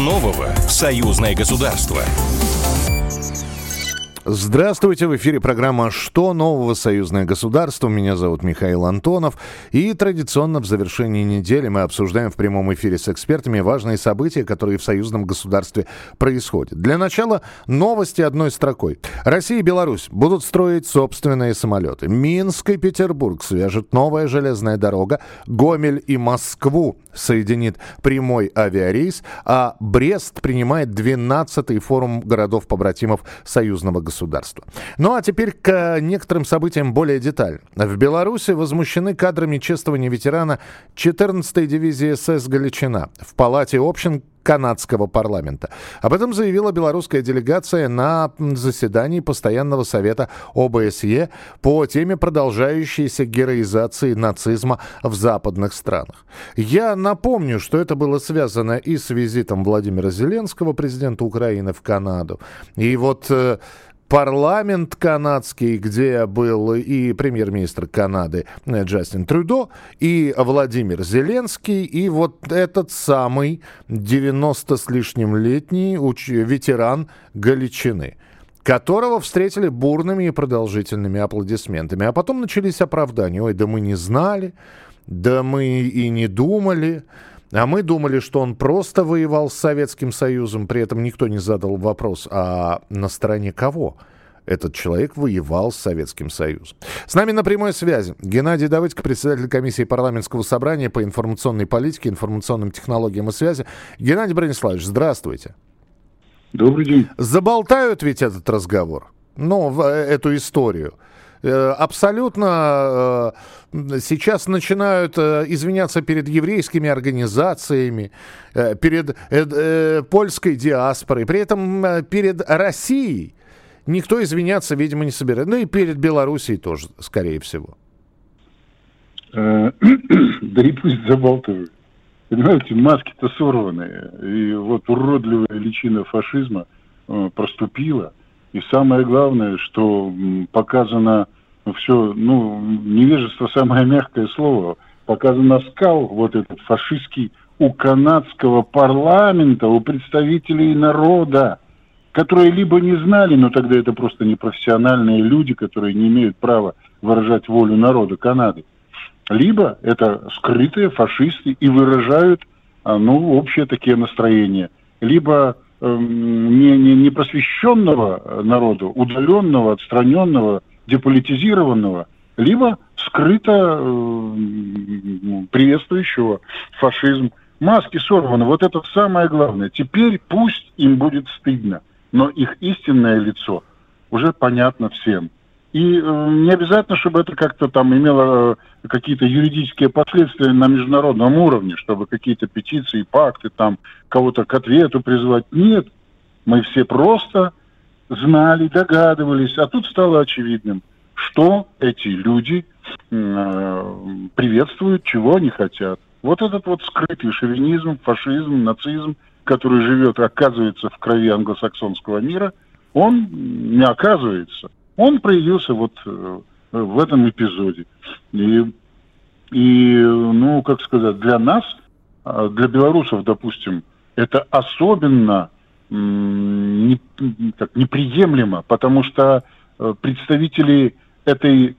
нового в союзное государство? Здравствуйте, в эфире программа «Что нового? Союзное государство». Меня зовут Михаил Антонов. И традиционно в завершении недели мы обсуждаем в прямом эфире с экспертами важные события, которые в союзном государстве происходят. Для начала новости одной строкой. Россия и Беларусь будут строить собственные самолеты. Минск и Петербург свяжет новая железная дорога. Гомель и Москву соединит прямой авиарейс. А Брест принимает 12-й форум городов-побратимов союзного государства государства. Ну а теперь к некоторым событиям более детально. В Беларуси возмущены кадрами чествования ветерана 14-й дивизии СС «Галичина» в Палате общин канадского парламента. Об этом заявила белорусская делегация на заседании Постоянного совета ОБСЕ по теме продолжающейся героизации нацизма в западных странах. Я напомню, что это было связано и с визитом Владимира Зеленского, президента Украины, в Канаду. И вот э, парламент канадский, где был и премьер-министр Канады э, Джастин Трюдо, и Владимир Зеленский, и вот этот самый 90 с лишним летний ветеран Галичины которого встретили бурными и продолжительными аплодисментами. А потом начались оправдания. Ой, да мы не знали, да мы и не думали. А мы думали, что он просто воевал с Советским Союзом, при этом никто не задал вопрос, а на стороне кого? этот человек воевал с Советским Союзом. С нами на прямой связи Геннадий Давыдько, председатель комиссии парламентского собрания по информационной политике, информационным технологиям и связи. Геннадий Брониславович, здравствуйте. Добрый день. Заболтают ведь этот разговор, ну, э, эту историю. Э, абсолютно э, сейчас начинают э, извиняться перед еврейскими организациями, перед польской диаспорой, при этом перед Россией никто извиняться, видимо, не собирается. Ну и перед Белоруссией тоже, скорее всего. Да и пусть забалтывают. Понимаете, маски-то сорванные. И вот уродливая личина фашизма проступила. И самое главное, что показано все, ну, невежество самое мягкое слово, показано скал вот этот фашистский у канадского парламента, у представителей народа, которые либо не знали, но тогда это просто непрофессиональные люди, которые не имеют права выражать волю народа Канады, либо это скрытые фашисты и выражают, а, ну, общие такие настроения, либо Эм, не, не, не просвещенного народа, удаленного, отстраненного, деполитизированного, либо скрыто э, приветствующего фашизм. Маски сорваны. Вот это самое главное. Теперь пусть им будет стыдно, но их истинное лицо уже понятно всем. И э, не обязательно, чтобы это как-то там имело э, какие-то юридические последствия на международном уровне, чтобы какие-то петиции, пакты, там кого-то к ответу призвать. Нет, мы все просто знали, догадывались, а тут стало очевидным, что эти люди э, приветствуют, чего они хотят. Вот этот вот скрытый шовинизм, фашизм, нацизм, который живет, оказывается, в крови англосаксонского мира, он не оказывается – он проявился вот э, в этом эпизоде. И, и, ну, как сказать, для нас, а, для белорусов, допустим, это особенно не, как, неприемлемо, потому что э, представители этой,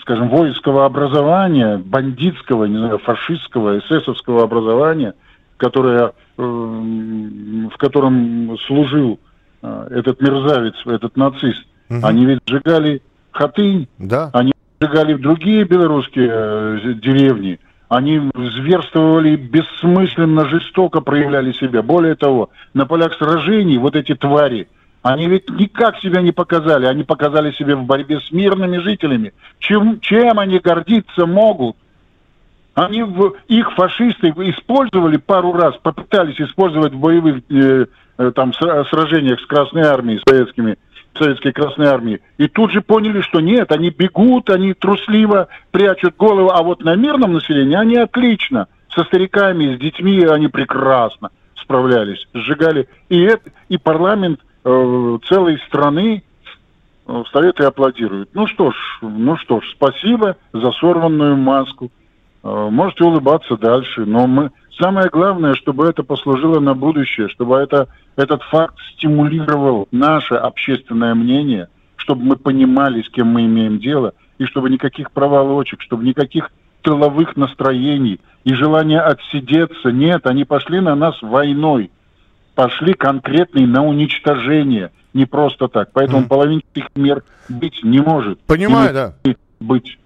скажем, воинского образования, бандитского, не знаю, фашистского, эсэсовского образования, которое, э, в котором служил а, этот мерзавец, этот нацист, угу. они ведь сжигали Хатынь, да. они сжигали другие белорусские э, деревни, они зверствовали бессмысленно, жестоко проявляли себя. Более того, на полях сражений вот эти твари, они ведь никак себя не показали, они показали себя в борьбе с мирными жителями. Чем, чем они гордиться могут? Они в, их фашисты использовали пару раз, попытались использовать в боевых э, Э, там сражениях с Красной Армией, советскими, советской Красной Армией. И тут же поняли, что нет, они бегут, они трусливо прячут голову, а вот на мирном населении они отлично. Со стариками, с детьми они прекрасно справлялись, сжигали. И, это, и парламент э, целой страны э, встает и аплодирует. Ну что ж, ну что ж, спасибо за сорванную маску. Э, можете улыбаться дальше, но мы Самое главное, чтобы это послужило на будущее, чтобы это, этот факт стимулировал наше общественное мнение, чтобы мы понимали, с кем мы имеем дело, и чтобы никаких проволочек, чтобы никаких тыловых настроений и желания отсидеться. Нет, они пошли на нас войной, пошли конкретные на уничтожение, не просто так. Поэтому mm. половинчатых мер быть не может. Понимаю, да. Быть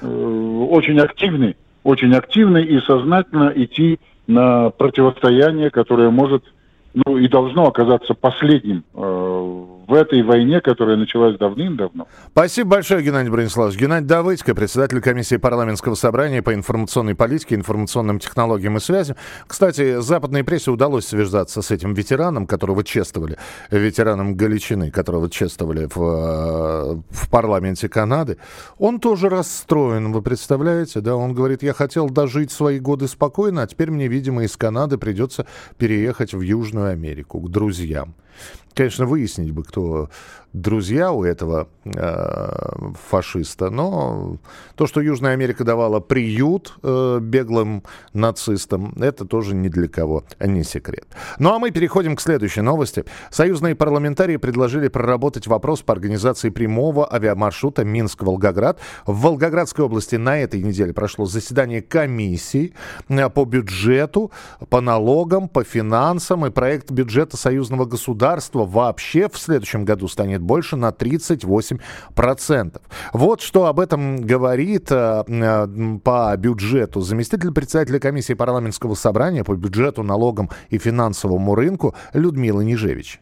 э, очень активны, очень активны и сознательно идти на противостояние, которое может ну и должно оказаться последним э, в этой войне, которая началась давным-давно. Спасибо большое, Геннадий Брониславович. Геннадий Давыдько, председатель комиссии парламентского собрания по информационной политике, информационным технологиям и связям. Кстати, западной прессе удалось связаться с этим ветераном, которого чествовали, ветераном Галичины, которого чествовали в, э, в парламенте Канады. Он тоже расстроен, вы представляете, да? Он говорит, я хотел дожить свои годы спокойно, а теперь мне, видимо, из Канады придется переехать в Южную Южную Америку, к друзьям. Конечно, выяснить бы, кто друзья у этого э, фашиста, но то, что Южная Америка давала приют э, беглым нацистам, это тоже ни для кого не секрет. Ну а мы переходим к следующей новости. Союзные парламентарии предложили проработать вопрос по организации прямого авиамаршрута Минск-Волгоград. В Волгоградской области на этой неделе прошло заседание комиссии э, по бюджету, по налогам, по финансам и проект бюджета союзного государства вообще в следующем году станет больше на 38%. Вот что об этом говорит э, по бюджету заместитель председателя комиссии парламентского собрания по бюджету, налогам и финансовому рынку Людмила Нижевич.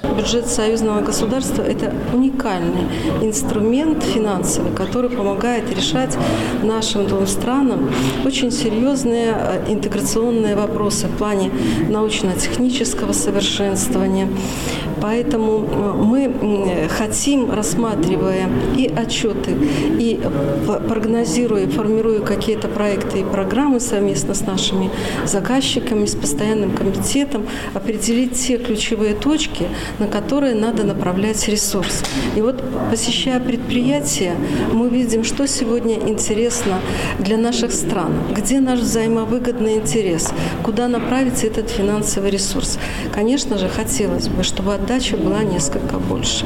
Бюджет союзного государства – это уникальный инструмент финансовый, который помогает решать нашим двум странам очень серьезные э, интеграционные вопросы в плане научно-технического совершенствования. Поэтому э, мы хотим, рассматривая и отчеты, и прогнозируя, формируя какие-то проекты и программы совместно с нашими заказчиками, с постоянным комитетом, определить те ключевые точки, на которые надо направлять ресурс. И вот посещая предприятия, мы видим, что сегодня интересно для наших стран, где наш взаимовыгодный интерес, куда направить этот финансовый ресурс. Конечно же, хотелось бы, чтобы отдача была несколько больше,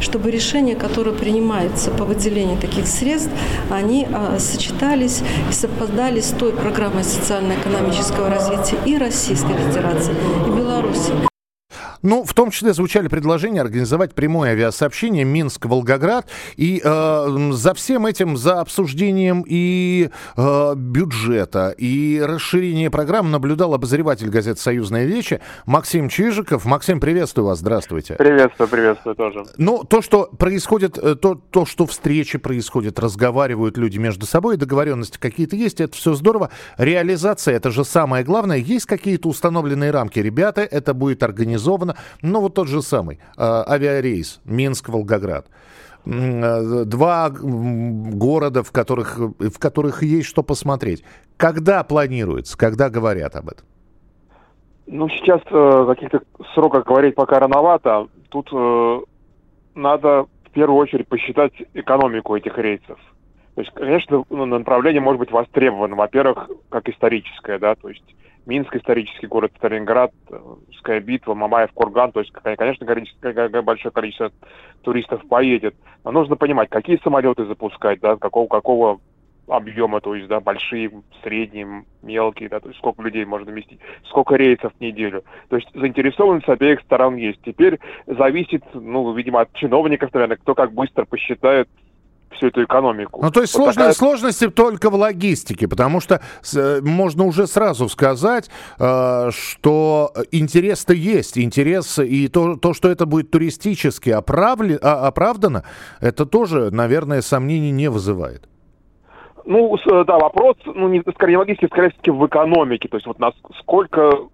чтобы решения, которые принимаются по выделению таких средств, они а, сочетались и совпадали с той программой социально-экономического развития и Российской Федерации, и Беларуси. Ну, в том числе звучали предложения организовать прямое авиасообщение Минск-Волгоград. И э, за всем этим, за обсуждением и э, бюджета, и расширения программ наблюдал обозреватель газеты «Союзная Вечи» Максим Чижиков. Максим, приветствую вас, здравствуйте. Приветствую, приветствую тоже. Ну, то, что происходит, э, то, то, что встречи происходят, разговаривают люди между собой, договоренности какие-то есть, это все здорово. Реализация, это же самое главное. Есть какие-то установленные рамки. Ребята, это будет организовано условно, ну вот тот же самый э, авиарейс Минск-Волгоград. Э, два города, в которых, в которых есть что посмотреть. Когда планируется, когда говорят об этом? Ну, сейчас э, каких-то сроках говорить пока рановато. Тут э, надо в первую очередь посчитать экономику этих рейсов. То есть, конечно, ну, направление может быть востребовано. Во-первых, как историческое, да, то есть Минск исторический город, Сталинград, Ская битва, Мамаев, Курган. То есть, конечно, большое количество туристов поедет. Но нужно понимать, какие самолеты запускать, да, какого, какого объема, то есть, да, большие, средние, мелкие, да, то есть сколько людей можно вместить, сколько рейсов в неделю. То есть заинтересованность с обеих сторон есть. Теперь зависит, ну, видимо, от чиновников, наверное, кто как быстро посчитает всю эту экономику. Ну, то есть вот сложно, такая... сложности только в логистике, потому что э, можно уже сразу сказать, э, что интерес-то есть, интерес, и то, то что это будет туристически оправли, а, оправдано, это тоже, наверное, сомнений не вызывает. Ну, да, вопрос, ну, не, скорее логистики, скорее всего, в экономике, то есть вот насколько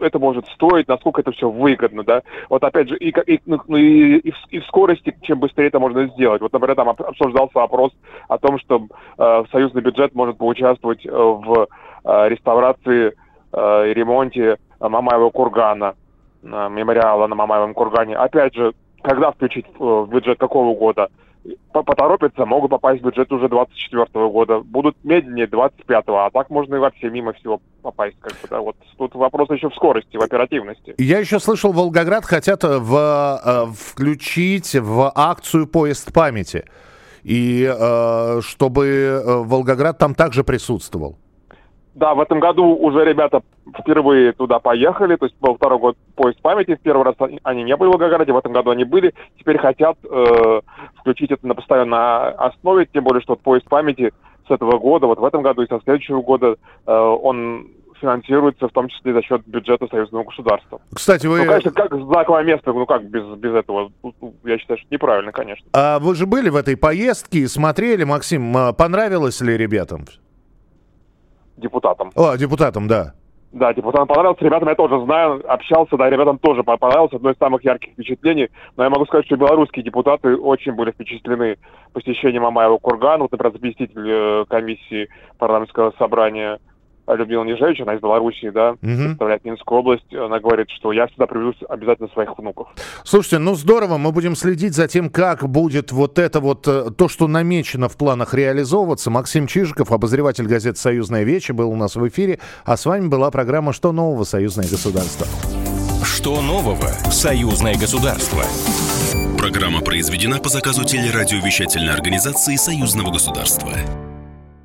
это может стоить, насколько это все выгодно, да. Вот опять же, и, и, ну, и, и, в, и в скорости, чем быстрее это можно сделать. Вот, например, там обсуждался вопрос о том, что э, союзный бюджет может поучаствовать э, в э, реставрации э, и ремонте Мамаева кургана, э, мемориала на Мамаевом кургане. Опять же, когда включить в бюджет какого года? Поторопятся, могут попасть в бюджет уже 24 года. Будут медленнее 25-го, а так можно и вообще мимо всего попасть. Как бы, да. вот тут вопрос еще в скорости, в оперативности. Я еще слышал, Волгоград хотят в, э, включить в акцию поезд памяти. И э, чтобы э, Волгоград там также присутствовал. Да, в этом году уже ребята впервые туда поехали, то есть был второй год поезд памяти, в первый раз они не были в Волгограде, в этом году они были, теперь хотят э, включить это на постоянной основе, тем более, что поезд памяти с этого года, вот в этом году и со следующего года э, он финансируется в том числе за счет бюджета союзного государства. Кстати, вы... Ну, конечно, как знаковое место, ну как без, без этого? Я считаю, что неправильно, конечно. А вы же были в этой поездке, смотрели, Максим, понравилось ли ребятам? Депутатом. О, депутатом, да. Да, депутатам понравился, ребятам я тоже знаю, общался, да, ребятам тоже понравилось, одно из самых ярких впечатлений. Но я могу сказать, что белорусские депутаты очень были впечатлены посещением Мамаева Кургана. Вот, например, заместитель э, комиссии парламентского собрания Людмила Нижевич, она из Белоруссии, да, угу. представляет Минскую область. Она говорит, что я всегда приведу обязательно своих внуков. Слушайте, ну здорово, мы будем следить за тем, как будет вот это вот, э, то, что намечено в планах реализовываться. Максим Чижиков, обозреватель газеты «Союзная вече», был у нас в эфире, а с вами была программа «Что нового? Союзное государство». Что нового? Союзное государство. Программа произведена по заказу телерадиовещательной организации Союзного государства.